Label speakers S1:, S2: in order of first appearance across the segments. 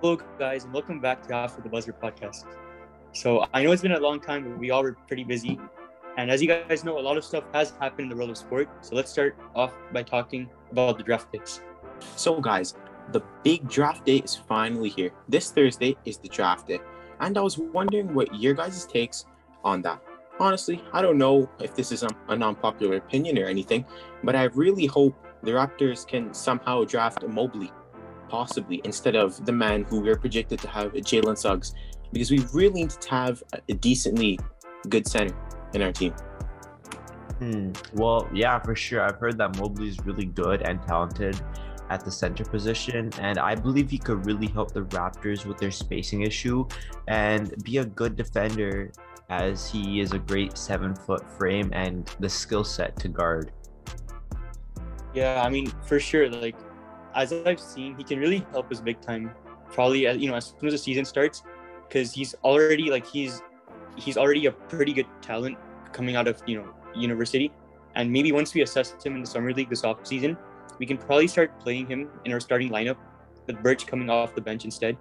S1: Hello, guys, and welcome back to After the Buzzer podcast. So, I know it's been a long time, but we all were pretty busy. And as you guys know, a lot of stuff has happened in the world of sport. So, let's start off by talking about the draft picks.
S2: So, guys, the big draft day is finally here. This Thursday is the draft day. And I was wondering what your guys' takes on that. Honestly, I don't know if this is a, an unpopular opinion or anything, but I really hope the Raptors can somehow draft Mobley possibly instead of the man who we're projected to have, Jalen Suggs, because we really need to have a decently good center in our team.
S3: Hmm. Well, yeah, for sure. I've heard that Mobley is really good and talented at the center position, and I believe he could really help the Raptors with their spacing issue and be a good defender as he is a great seven foot frame and the skill set to guard.
S1: Yeah, I mean, for sure. Like, as I've seen, he can really help us big time. Probably, uh, you know, as soon as the season starts, because he's already like he's he's already a pretty good talent coming out of you know university, and maybe once we assess him in the summer league this off season, we can probably start playing him in our starting lineup with Birch coming off the bench instead.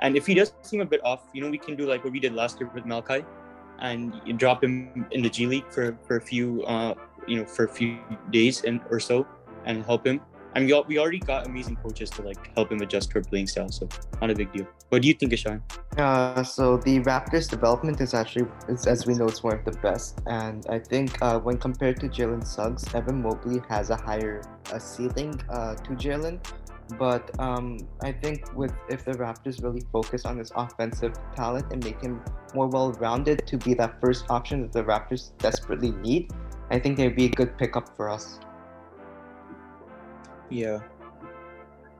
S1: And if he does seem a bit off, you know, we can do like what we did last year with Malachi, and drop him in the G League for for a few uh you know for a few days and or so, and help him and we, we already got amazing coaches to like help him adjust to our playing style, so not a big deal. What do you think, Ishaan?
S4: Uh, so the Raptors' development is actually, as we know, it's one of the best. And I think uh, when compared to Jalen Suggs, Evan Mobley has a higher uh, ceiling uh, to Jalen. But um, I think with if the Raptors really focus on his offensive talent and make him more well-rounded to be that first option that the Raptors desperately need, I think they'd be a good pickup for us.
S1: Yeah.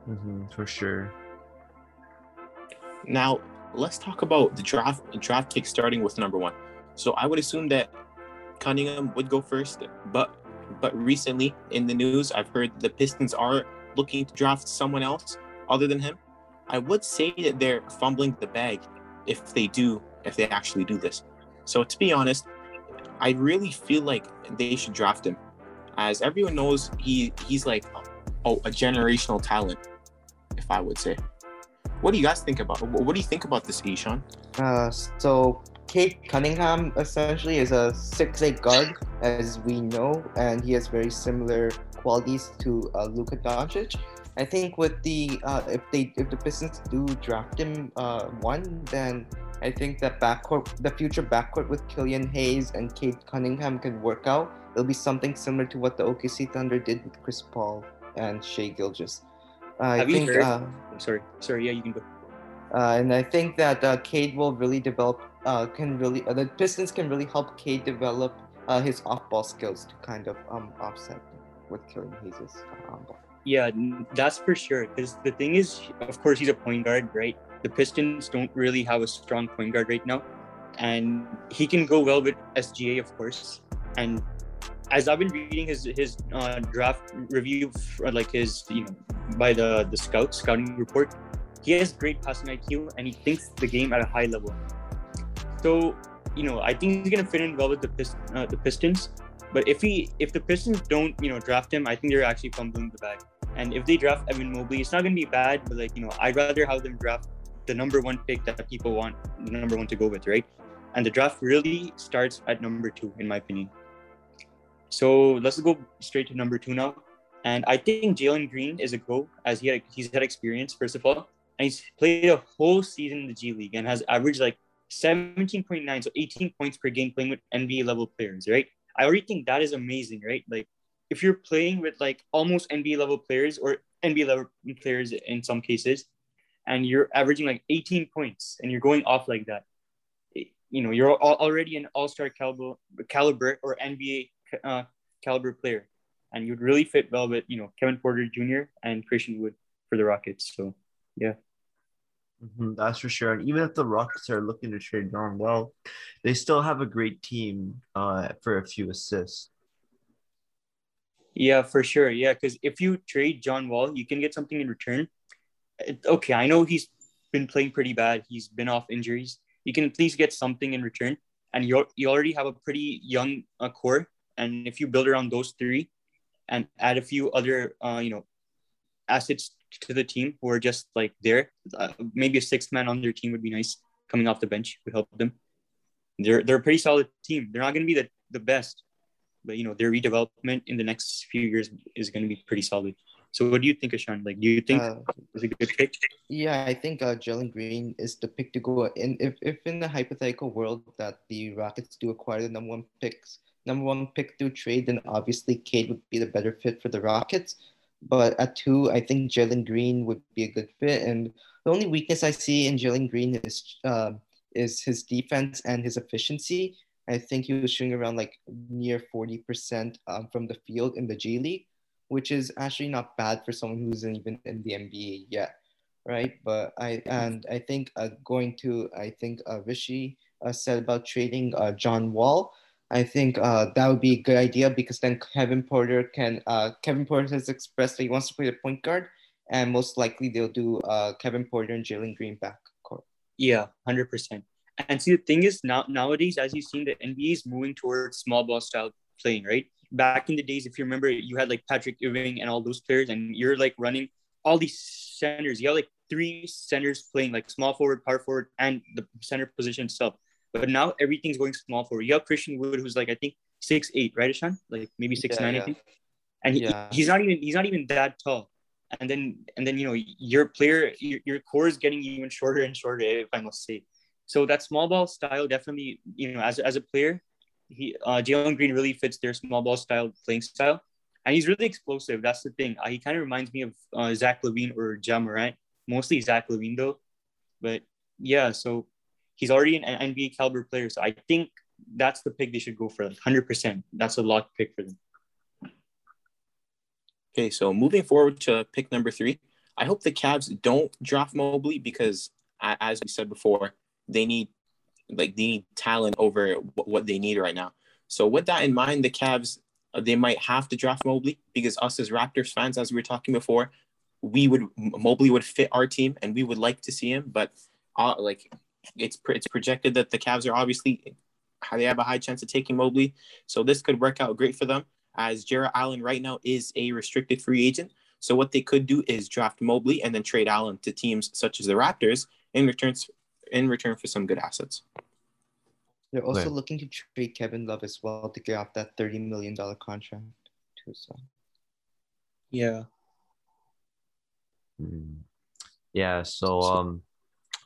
S3: Mm-hmm, for sure.
S2: Now, let's talk about the draft draft pick starting with number one. So I would assume that Cunningham would go first, but but recently in the news, I've heard the Pistons are looking to draft someone else other than him. I would say that they're fumbling the bag if they do, if they actually do this. So to be honest, I really feel like they should draft him, as everyone knows he he's like oh, a generational talent, if I would say. What do you guys think about? What do you think about this, Ishaan?
S4: Uh, so Cade Cunningham essentially is a six-eight guard, as we know, and he has very similar qualities to uh, Luka Doncic. I think with the uh, if they if the Pistons do draft him uh, one, then I think that backcourt, the future backcourt with Killian Hayes and Cade Cunningham can work out. It'll be something similar to what the OKC Thunder did with Chris Paul and Shai Gilgeous. Uh, I
S1: Have
S4: think,
S1: you heard?
S4: uh,
S1: I'm sorry. Sorry. Yeah, you can go.
S4: uh, and I think that uh, Cade will really develop. Uh, can really uh, the Pistons can really help Cade develop uh, his off-ball skills to kind of um offset with Killian Hayes' on-ball.
S1: Yeah, that's for sure. Because the thing is, of course, he's a point guard, right? The Pistons don't really have a strong point guard right now, and he can go well with SGA, of course. And as I've been reading his his uh, draft review, for, like his you know by the the scout scouting report, he has great passing IQ and he thinks the game at a high level. So you know, I think he's gonna fit in well with the Pist- uh, the Pistons. But if he if the Pistons don't you know draft him, I think they're actually fumbling the bag. And if they draft Evan Mobley, it's not gonna be bad. But like you know, I'd rather have them draft the number one pick that people want the number one to go with, right? And the draft really starts at number two, in my opinion. So let's go straight to number two now. And I think Jalen Green is a go as he had, he's had experience first of all, and he's played a whole season in the G League and has averaged like 17.9, so 18 points per game playing with NBA level players, right? I already think that is amazing, right? Like if you're playing with like almost NBA level players or NBA level players in some cases, and you're averaging like 18 points and you're going off like that, you know, you're already an all-star caliber, caliber or NBA uh, caliber player, and you'd really fit well with you know Kevin Porter Jr. and Christian Wood for the Rockets. So yeah,
S3: Mhm, that's for sure. And even if the Rockets are looking to trade John Wall, they still have a great team uh, for a few assists.
S1: yeah, for sure, yeah. Because if you trade John Wall, you can get something in return. It- okay, I know he's been playing pretty bad. He's been off injuries. You can at least get something in return, and you you already have a pretty young uh, core. And if you build around those three, and add a few other, uh, you know, assets to the team who are just like there. Uh, maybe a sixth man on their team would be nice. Coming off the bench would help them. They're they're a pretty solid team. They're not going to be the, the best, but you know their redevelopment in the next few years is going to be pretty solid. So what do you think, Ishaan? Like, do you think
S4: Uh,
S1: it's a good pick?
S4: Yeah, I think uh, Jalen Green is the pick to go. in. if, if in the hypothetical world that the Rockets do acquire the number one picks, number one pick through trade, then obviously Cade would be the better fit for the Rockets. But at two, I think Jalen Green would be a good fit. And the only weakness I see in Jalen Green is uh, is his defense and his efficiency. I think he was shooting around like near forty percent um, from the field in the G League, which is actually not bad for someone who isn't even in the NBA yet right? But I and I think uh, going to I think uh, Rishi uh, said about trading uh, John Wall. I think uh, that would be a good idea because then Kevin Porter can uh, Kevin Porter has expressed that he wants to play the point guard, and most likely they'll do uh, Kevin Porter and Jalen Green back court.
S1: Yeah, hundred percent. And see, the thing is now nowadays, as you've seen, the NBA is moving towards small ball style playing, right? Back in the days, if you remember, you had like Patrick Ewing and all those players, and you're like running all these centers. You have like three centers playing like small forward, power forward, and the center position itself. But now everything's going small for You have Christian Wood, who's like I think six eight, right, Ishaan? Like maybe six
S4: Yeah,
S1: nine, I think. And he,
S4: Yeah.
S1: he's not even he's not even that tall. And then and then you know your player your, your core is getting even shorter and shorter, if I must say. So that small ball style definitely, you know, as, as a player, he uh, Jalen Green really fits their small ball style playing style, and he's really explosive. That's the thing. Uh, he kind of reminds me of uh, Zach LaVine or Ja Morant, mostly Zach LaVine though. But yeah, so he's already an NBA caliber player. So I think that's the pick they should go for, like hundred percent. That's a lock pick for them.
S2: Okay, so moving forward to pick number three, I hope the Cavs don't draft Mobley because, as we said before, they need like they need talent over what they need right now. So with that in mind, the Cavs uh, they might have to draft Mobley because us as Raptors fans, as we were talking before, we would Mobley would fit our team and we would like to see him, but uh, like it's it's projected that the Cavs are obviously they have a high chance of taking Mobley, so this could work out great for them as Jarrett Allen right now is a restricted free agent. So what they could do is draft Mobley and then trade Allen to teams such as the Raptors in returns in return for some good assets.
S4: They're also
S3: Right.
S4: looking to trade Kevin Love as well to get off that thirty million dollar contract too. So
S1: Yeah.
S3: Mm. Yeah, so um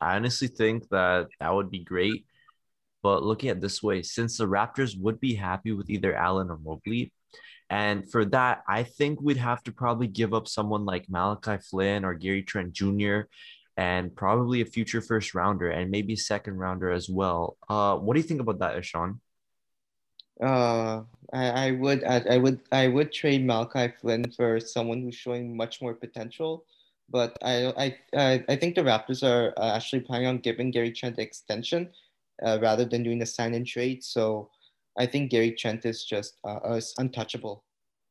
S3: I honestly think that that would be great. But looking at this way, since the Raptors would be happy with either Allen or Mobley, and for that, I think we'd have to probably give up someone like Malachi Flynn or Gary Trent Jr. and probably a future first rounder and maybe second rounder as well. Uh, what do you think about that, Ishaan?
S4: uh, I, I would I, I would I would trade Malachi Flynn for someone who's showing much more potential. But I I I, think the Raptors are uh, actually planning on giving Gary Trent the extension uh, rather than doing the sign and trade. So I think Gary Trent is just uh, is untouchable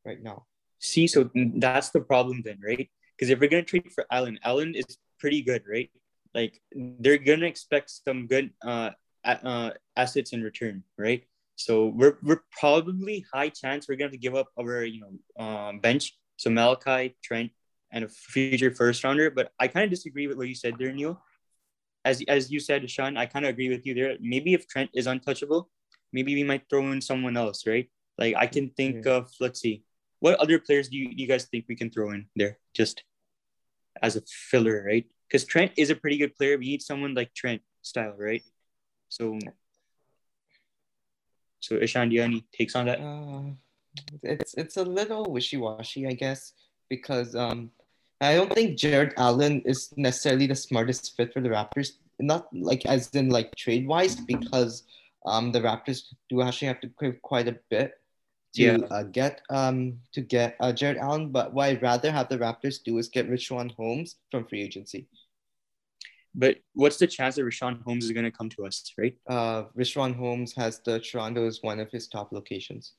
S4: right now.
S1: See, so that's the problem then, right? Because if we're gonna trade for Allen, Allen is pretty good, right? Like they're gonna expect some good uh, uh assets in return, right? So we're we're probably high chance we're gonna have to give up our you know um, bench. So Malachi, Trent, and a future first rounder. But I kind of disagree with what you said there, Neel. As as you said, Sean, I kind of agree with you there. Maybe if Trent is untouchable, maybe we might throw in someone else, right? Like I can think of let's see, what other players do you, you guys think we can throw in there just as a filler, right? Because Trent is a pretty good player. We need someone like Trent style, right? So, so Ishaan, do you have any takes on that?
S4: Uh, it's it's a little wishy washy, I guess, because um, I don't think Jarrett Allen is necessarily the smartest fit for the Raptors. Not like as in like trade wise, because um, the Raptors do actually have to give quite a bit to
S1: Yeah.
S4: uh, get um to get uh, Jarrett Allen. But what I'd rather have the Raptors do is get Richaun Holmes from free agency.
S1: But what's the chance that Richaun Holmes is going to come to us, right?
S4: Uh, Richaun Holmes has the Toronto as one of his top locations.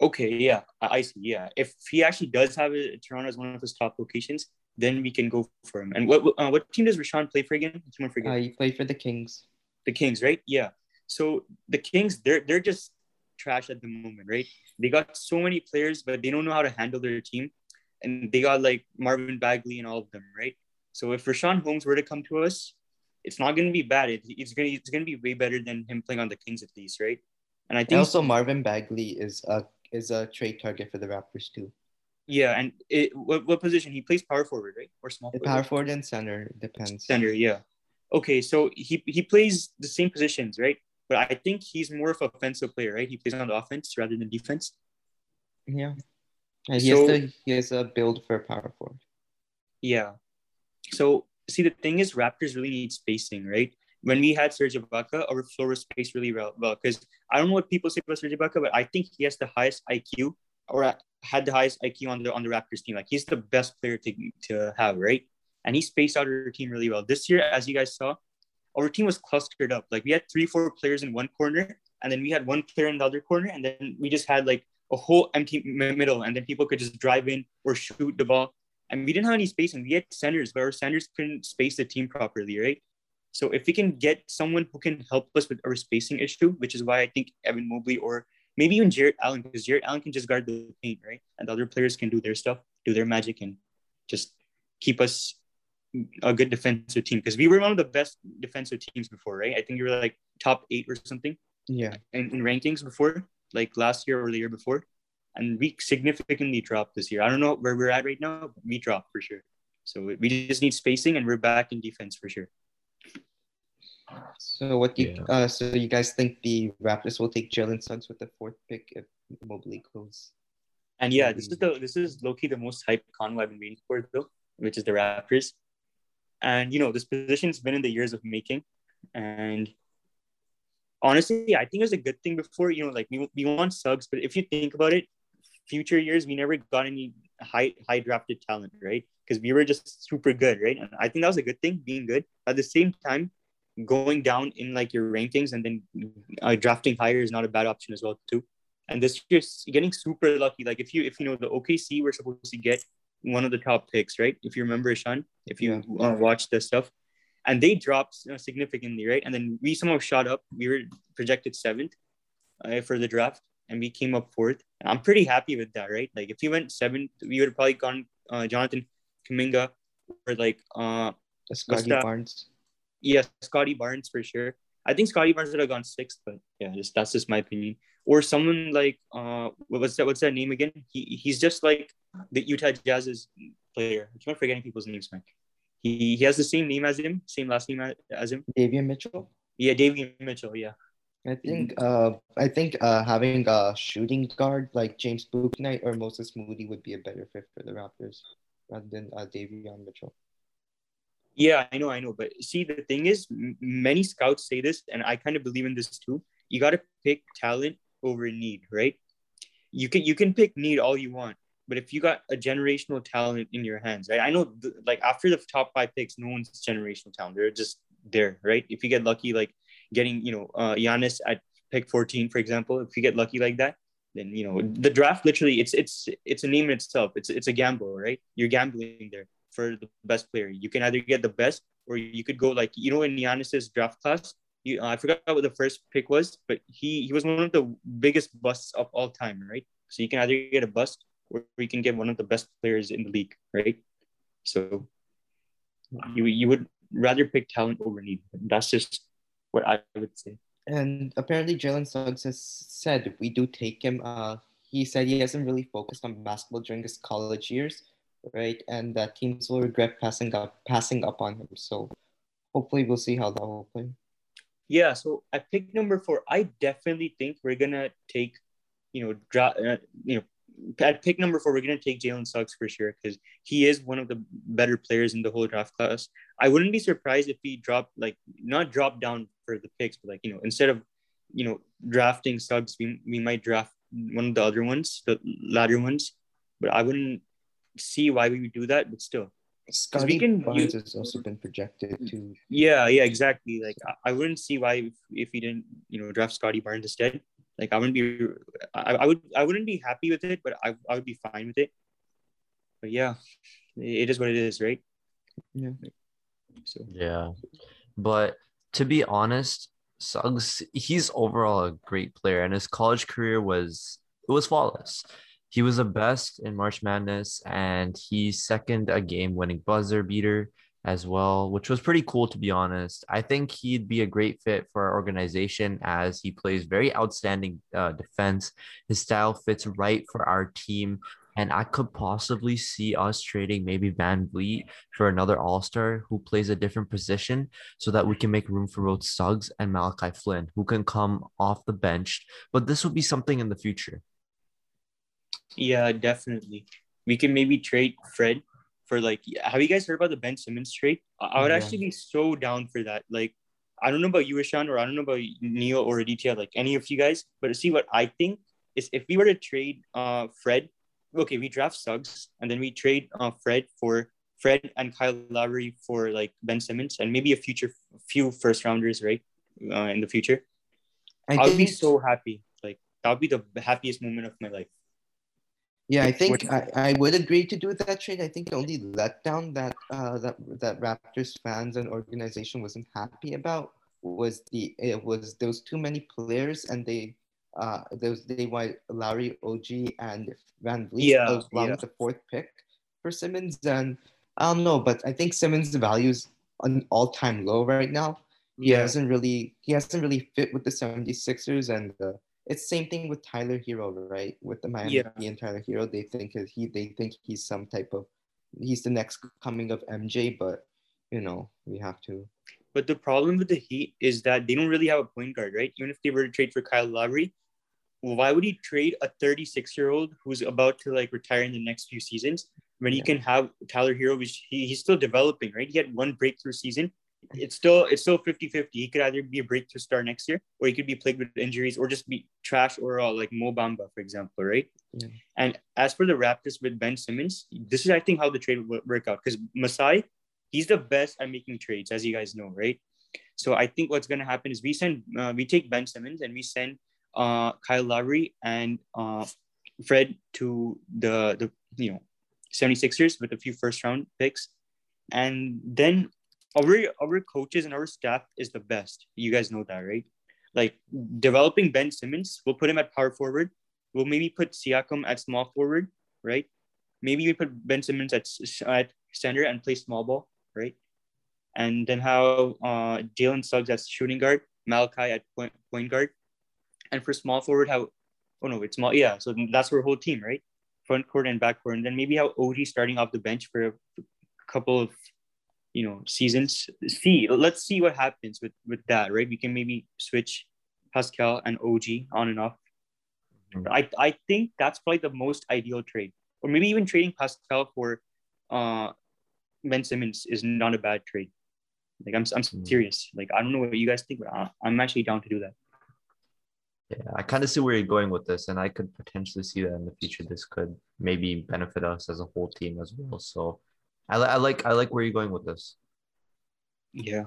S1: Okay, yeah, I, I see. Yeah, if he actually does have a, Toronto as one of his top locations, then we can go for him. And what uh, what team does Richaun play for again? I forget.
S4: Uh, he played for the Kings.
S1: the Kings, right? Yeah. So the Kings, they're they're just trash at the moment, right? They got so many players, but they don't know how to handle their team. and they got like Marvin Bagley and all of them, right? So if Richaun Holmes were to come to us, it's not going to be bad. It, it's going to it's going to be way better than him playing on the Kings at least, right? And I
S4: And
S1: think
S4: also Marvin Bagley is a is a trade target for the Raptors too.
S1: yeah, and it what, what position he plays power forward, right, or small forward?
S4: power forward and center depends.
S1: center, yeah. Okay, so he he plays the same positions, right? But I think he's more of an offensive player, right? He plays on the offense rather than defense.
S4: Yeah. And he
S1: So-
S4: has to he has a build for power forward.
S1: Yeah. So see, the thing is, Raptors really need spacing, right? When we had Serge Ibaka, our floor was spaced really well. Because I don't know what people say about Serge Ibaka, but I think he has the highest IQ or had the highest IQ on the on the Raptors team. Like he's the best player to to have, right? And he spaced out our team really well. This year, as you guys saw, our team was clustered up. Like we had three, four players in one corner, and then we had one player in the other corner, and then we just had like a whole empty middle, and then people could just drive in or shoot the ball and we didn't have any spacing. We had centers, but our centers couldn't space the team properly, right? So if we can get someone who can help us with our spacing issue, which is why I think Evan Mobley or maybe even Jarrett Allen, because Jarrett Allen can just guard the paint, right? And the other players can do their stuff, do their magic, and just keep us a good defensive team. Because we were one of the best defensive teams before, right? I think we were like top eight or something
S4: Yeah.
S1: in, in rankings before, like last year or the year before. And we significantly dropped this year. I don't know where we're at right now, but we dropped for sure. So we just need spacing and we're back in defense for sure.
S4: So what do you
S3: Yeah.
S4: uh so you guys think the Raptors will take Jalen Suggs with the fourth pick if Mobley goes?
S1: And yeah, this is the this is low key the most hyped convo I've been waiting for though, which is the Raptors. And you know, this position's been in the years of making. And honestly, I think it was a good thing before, you know, like we, we want Suggs, but if you think about it, future years we never got any high high drafted talent, right? Because we were just super good, right? And I think that was a good thing, being good. At the same time, going down in like your rankings and then uh, drafting higher is not a bad option as well too. And this year's getting super lucky. Like if you if you know the OKC we're supposed to get one of the top picks, right? If you remember, Sean, if you uh, watch the stuff, and they dropped you know, significantly, right? And then we somehow shot up. We were projected seventh uh, for the draft, and we came up fourth. I'm pretty happy with that, right? Like if we went seventh, we would have probably gone uh, Jonathan Kuminga or like uh
S4: Scotty? Barnes.
S1: Yeah, Scotty Barnes for sure. I think Scotty Barnes would have gone sixth, but yeah, just that's just my opinion. Or someone like uh, what- what's that? What's that name again? He he's just like the Utah Jazz's player. I keep forgetting people's names, man. He he has the same name as him, same last name as him.
S4: Davion Mitchell.
S1: Yeah, Davion Mitchell. Yeah,
S4: I think uh I think uh having a shooting guard like James Bouknight or Moses Moody would be a better fit for the Raptors rather than uh Davion Mitchell.
S1: Yeah, I know, I know. But see, the thing is, m- many scouts say this, and I kind of believe in this too. You got to pick talent over need, right? You can you can pick need all you want, but if you got a generational talent in your hands, right? I know, like after the top five picks, no one's generational talent. They're just there, right? If you get lucky, like getting, you know, uh, Giannis at pick 14, for example, if you get lucky like that, then you know the draft literally it's it's it's a name in itself. It's it's a gamble, right? You're gambling there for the best player. You can either get the best, or you could go like you know in Giannis's draft class. You, uh, I forgot what the first pick was, but he he was one of the biggest busts of all time, right? So you can either get a bust, or you can get one of the best players in the league, right? So you you would rather pick talent over need. That's just what I would say.
S4: And apparently Jalen Suggs has said we do take him, uh he said he hasn't really focused on basketball during his college years, right? And that teams will regret passing up passing up on him. So hopefully we'll see how that will play.
S1: Yeah, so at pick number four, I definitely think we're gonna take, you know, dra- uh, you know, at pick number four, we're gonna take Jalen Suggs for sure because he is one of the better players in the whole draft class. I wouldn't be surprised if he dropped like not drop down for the picks, but like you know, instead of you know drafting Suggs, we we might draft one of the other ones, the latter ones. But I wouldn't see why we would do that. But still,
S4: Because we
S1: can
S4: Barnes
S1: use-
S4: has also been projected to
S1: Yeah, yeah, exactly. Like I, I wouldn't see why if, if he didn't, you know, draft Scotty Barnes instead. Like I wouldn't be, I, I would, I wouldn't be happy with it, but I, I would be fine with it. But yeah, it is what it is, right?
S4: Yeah.
S1: So
S3: Yeah. But to be honest, Suggs, he's overall a great player and his college career was it was flawless. He was the best in March Madness, and he second a game-winning buzzer beater as well, which was pretty cool to be honest. I think he'd be a great fit for our organization as he plays very outstanding uh, defense. His style fits right for our team. And I could possibly see us trading maybe VanVleet for another All Star who plays a different position so that we can make room for both Suggs and Malachi Flynn, who can come off the bench. But this will be something in the future.
S1: Yeah, definitely. We can maybe trade Fred for like. Have you guys heard about the Ben Simmons trade? I would
S3: Yeah.
S1: actually be so down for that. Like, I don't know about you, Ishaan, or I don't know about Neel or Aditya, like any of you guys. But see, what I think is if we were to trade uh Fred, okay, we draft Suggs and then we trade uh Fred for Fred and Kyle Lowry for like Ben Simmons and maybe a future few first rounders, right? Uh, in the future,
S4: I
S1: would be so happy. Like that would be the happiest moment of my life.
S4: Yeah, I think I, I would agree to do that trade. I think the only letdown that uh, that that Raptors fans and organization wasn't happy about was the it was there was too many players and they uh those they why Lowry, OG, and VanVleet
S1: Yeah,
S4: along
S1: yeah.
S4: with the fourth pick for Simmons. And I don't know, but I think Simmons' value is an all time low right now. He hasn't really he hasn't really fit with the 76ers and the it's same thing with Tyler Herro, right? With the Miami
S1: Yeah.
S4: And Tyler Herro, they think he they think he's some type of he's the next coming of MJ, but you know we have to.
S1: But the problem with the Heat is that they don't really have a point guard, right? Even if they were to trade for Kyle Lowry, why would he trade a 36 year old who's about to like retire in the next few seasons when he
S4: Yeah.
S1: can have Tyler Herro, which he, he's still developing, right? He had one breakthrough season. It's still it's still 50-50. He could either be a breakthrough star next year, or he could be plagued with injuries, or just be trash or uh, like Mo Bamba, for example, right?
S4: Yeah.
S1: And as for the Raptors with Ben Simmons, this is I think how the trade will work out because Masai, he's the best at making trades, as you guys know, right? So I think what's gonna happen is we send uh, we take Ben Simmons and we send uh, Kyle Lowry and uh, Fred to the the you know 76ers with a few first round picks. And then our our coaches and our staff is the best. You guys know that, right? Like developing Ben Simmons, we'll put him at power forward. We'll maybe put Siakam at small forward, right? Maybe we put Ben Simmons at, at center and play small ball, right? And then how uh, Jalen Suggs at shooting guard, Malachi at point, point guard, and for small forward, how oh no, it's small, yeah. So that's our whole team, right? Front court and back court, and then maybe how OG starting off the bench for a couple of you know seasons. See, let's see what happens with with that, right? We can maybe switch Pascal and OG on and off.
S3: Mhm.
S1: I I think that's probably the most ideal trade, or maybe even trading Pascal for uh Ben Simmons is not a bad trade. Like I'm I'm
S3: Mhm.
S1: serious. Like I don't know what you guys think, but I, I'm actually down to do that.
S3: Yeah, I kind of see where you're going with this, and I could potentially see that in the future. This could maybe benefit us as a whole team as well. So, I, I like I like where you're going with this.
S1: Yeah.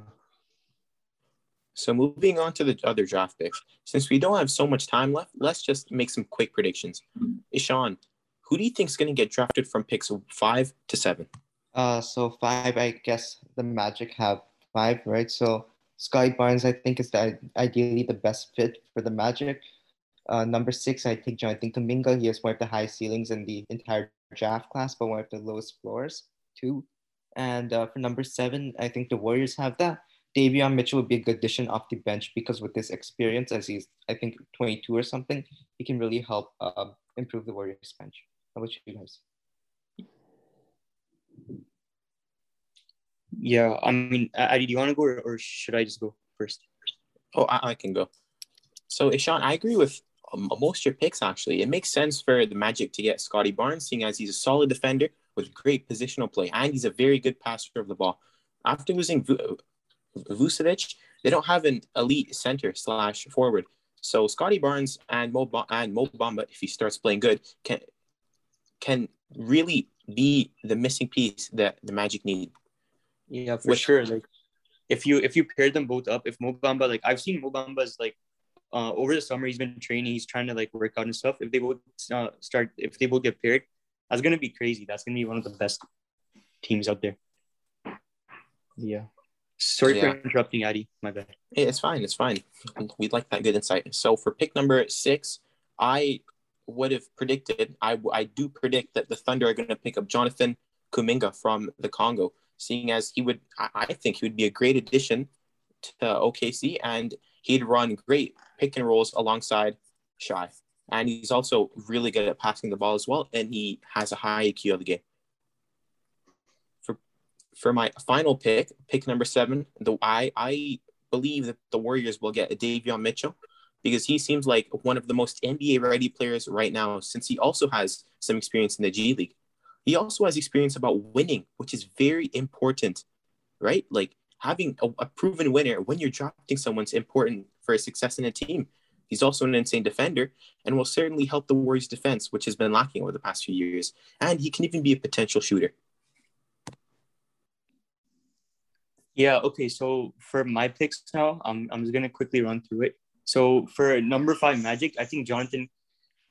S2: So moving on to the other draft picks, since we don't have so much time left, let's just make some quick predictions. Ishaan, who do you think is going to get drafted from picks five to seven?
S4: Uh, so five, I guess the Magic have five, right? So Scotty Barnes, I think, is the, ideally the best fit for the Magic. Uh, number six, I think Jonathan Kuminga. He has one of the highest ceilings in the entire draft class, but one of the lowest floors, too. And uh, for number seven, I think the Warriors have that. Davion Mitchell would be a good addition off the bench because with this experience, as he's, I think, 22 or something, he can really help uh, improve the Warriors bench. How about you guys?
S1: Yeah. I mean, Adi, do you want to go or, or should I just go first?
S2: Oh, I, I can go. So Ishaan, I agree with um, most of your picks. Actually, it makes sense for the Magic to get Scotty Barnes, seeing as he's a solid defender with great positional play, and he's a very good passer of the ball. After losing Vu- Vucevic, they don't have an elite center slash forward. So Scotty Barnes and Mo Ba- and Mo Bamba, if he starts playing good, can can really be the missing piece that the Magic need.
S1: Yeah, for
S2: Which-
S1: sure. Like if you if you pair them both up, if Mo Bamba like I've seen Mo Bamba's like uh over the summer he's been training, he's trying to like work out and stuff. If they both uh, start if they both get paired, that's gonna be crazy. That's gonna be one of the best teams out there. Yeah. Sorry
S2: Yeah.
S1: for interrupting, Adi. My bad.
S2: Hey, it's fine. It's fine. We'd like that good insight. So for pick number six, I would have predicted, I, I do predict that the Thunder are going to pick up Jonathan Kuminga from the Congo, seeing as he would, I, I think he would be a great addition to OKC and he'd run great pick and rolls alongside Shai. And he's also really good at passing the ball as well, and he has a high IQ of the game. For for my final pick, pick number seven, the I I believe that the Warriors will get a Davion Mitchell because he seems like one of the most NBA ready players right now, since he also has some experience in the G League. He also has experience about winning, which is very important, right? Like having a, a proven winner when you're drafting someone's important for success in a team. He's also an insane defender and will certainly help the Warriors' defense, which has been lacking over the past few years. And he can even be a potential shooter.
S1: Yeah, okay. So for my picks now, I'm, I'm just going to quickly run through it. So for number five Magic, I think Jonathan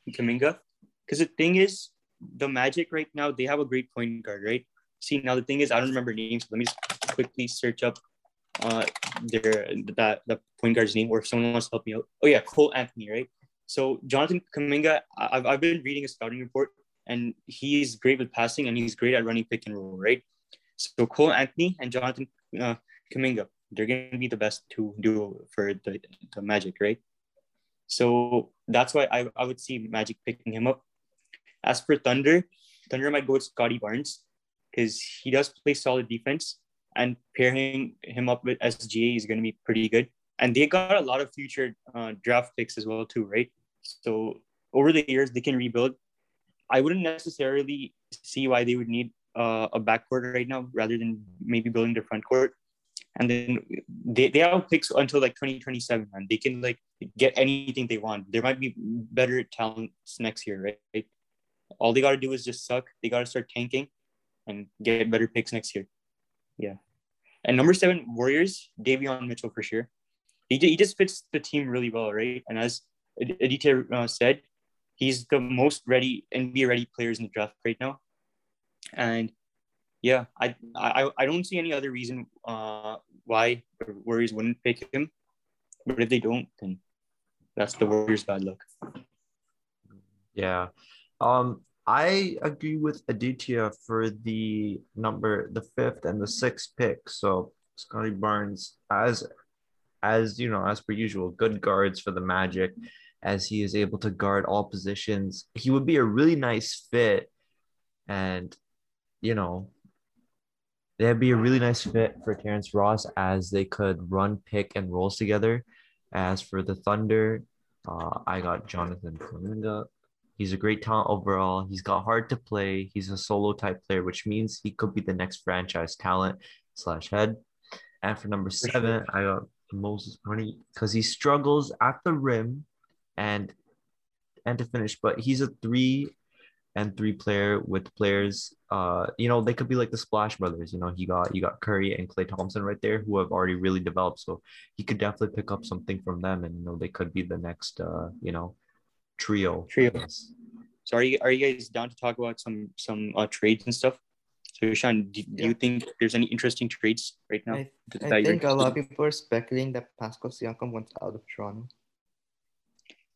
S1: Kuminga. Because the thing is, the Magic right now, they have a great point guard, right? See, now the thing is, I don't remember names. Let me just quickly search up uh their that the point guard's name or if someone wants to help me out. Oh yeah, Cole Anthony, right? So Jonathan Kuminga, I've, I've been reading a scouting report and he's great with passing and he's great at running pick and roll, right? So Cole Anthony and Jonathan uh, Kuminga, they're going to be the best to do for the, the Magic, right? So that's why I, I would see Magic picking him up. As for Thunder, Thunder might go with Scotty Barnes because he does play solid defense and pairing him up with SGA is going to be pretty good. And they got a lot of future uh, draft picks as well too, right? So over the years they can rebuild. I wouldn't necessarily see why they would need uh, a backcourt right now rather than maybe building their front court. And then they, they have picks until like 2027 and they can like get anything they want. There might be better talents next year, right? All they got to do is just suck. They got to start tanking and get better picks next year. Yeah. And number seven, Warriors, Davion Mitchell for sure. He, he just fits the team really well, right? And as Aditya uh, said, he's the most ready and NBA ready players in the draft right now. And yeah, I I, I don't see any other reason uh, why the Warriors wouldn't pick him. But if they don't, then that's the Warriors' bad luck.
S3: Yeah. Um, I agree with Aditya for the number, the fifth and the sixth pick. So Scotty Barnes, as as you know, as per usual, good guards for the Magic, as he is able to guard all positions. He would be a really nice fit, and you know, that'd be a really nice fit for Terrence Ross as they could run pick and rolls together. As for the Thunder, uh, I got Jonathan Kuminga He's a great talent overall. He's got hard to play. He's a solo type player, which means he could be the next franchise talent slash head. And for number seven, I got Moses Moody because he struggles at the rim and and to finish, but he's a three and three player with players. Uh, you know, they could be like the Splash Brothers. You know, he got you got Curry and Klay Thompson right there who have already really developed. So he could definitely pick up something from them, and you know, they could be the next uh, you know, trio.
S1: Trio. So are you are you guys down to talk about some some uh, trades and stuff? So Sean, do, do you think there's any interesting trades right now?
S4: I, I think a lot of people are speculating that Pascal Siakam wants out of Toronto.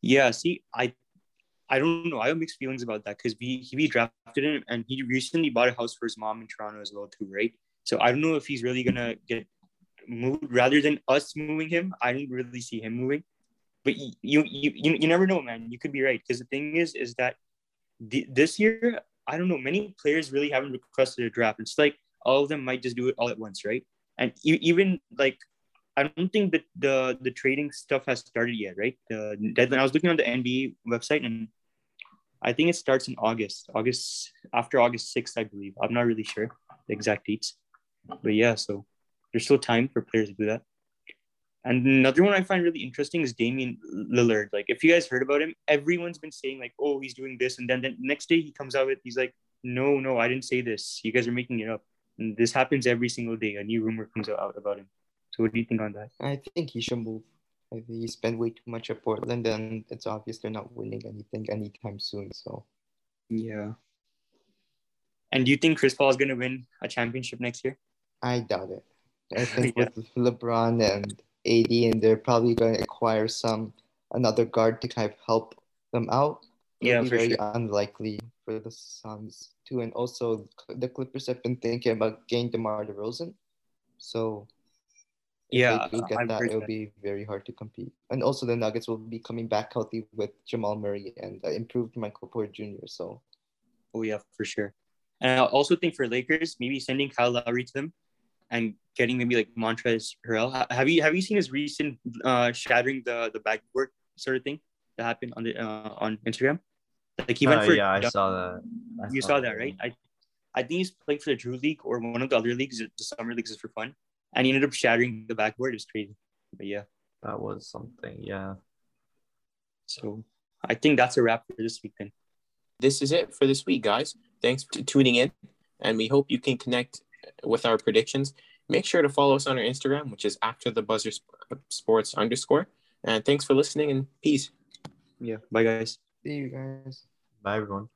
S1: Yeah, see, I I don't know. I have mixed feelings about that because we he drafted him and he recently bought a house for his mom in Toronto as well too, right? So I don't know if he's really gonna get moved rather than us moving him. I don't really see him moving but you you you, you never know, man. You could be right because the thing is, is that the, this year I don't know. Many players really haven't requested a draft. It's like all of them might just do it all at once, right? And you, even like I don't think that the the trading stuff has started yet, right? The deadline. I was looking on the NBA website and I think it starts in August. August after August 6th, I believe. I'm not really sure the exact dates. But yeah, so there's still time for players to do that. And another one I find really interesting is Damian Lillard. Like, if you guys heard about him, everyone's been saying like, "Oh, he's doing this," and then the next day he comes out with, he's like, "No, no, I didn't say this. You guys are making it up." And this happens every single day. A new rumor comes out about him. So, what do you think on that?
S4: I think he should move. I think he spent way too much at Portland, and it's obvious they're not winning anything anytime soon. So,
S1: yeah. And do you think Chris Paul is going to win a championship next year?
S4: I doubt it. I think yeah. with LeBron and AD, and they're probably going to acquire some another guard to kind of help them out.
S1: Yeah,
S4: It'd be
S1: for
S4: very
S1: sure.
S4: unlikely for the Suns too, and also the Clippers have been thinking about getting DeMar DeRozan. So if
S1: Yeah,
S4: they do get
S1: I've
S4: that, it'll be very hard to compete. And also the Nuggets will be coming back healthy with Jamal Murray and uh, improved Michael Porter Jr. So
S1: Oh yeah, for sure. And I also think for Lakers, maybe sending Kyle Lowry to them and getting maybe like Montrezl Harrell. Have you have you seen his recent uh, shattering the the backboard sort of thing that happened on the uh, on Instagram? Like he went
S3: Uh,
S1: for
S3: yeah, I saw that. I
S1: you saw that right? I I think he's playing for the Drew League or one of the other leagues, the summer leagues is for fun, and he ended up shattering the backboard. It was crazy, but yeah.
S3: That was something. Yeah.
S1: So I think that's a wrap for this week then.
S2: This is it for this week, guys. Thanks for tuning in, and we hope you can connect with our predictions. Make sure to follow us on our Instagram, which is after the buzzer sports underscore. And thanks for listening and peace.
S1: Yeah. Bye guys.
S4: see you guys.
S3: Bye, everyone.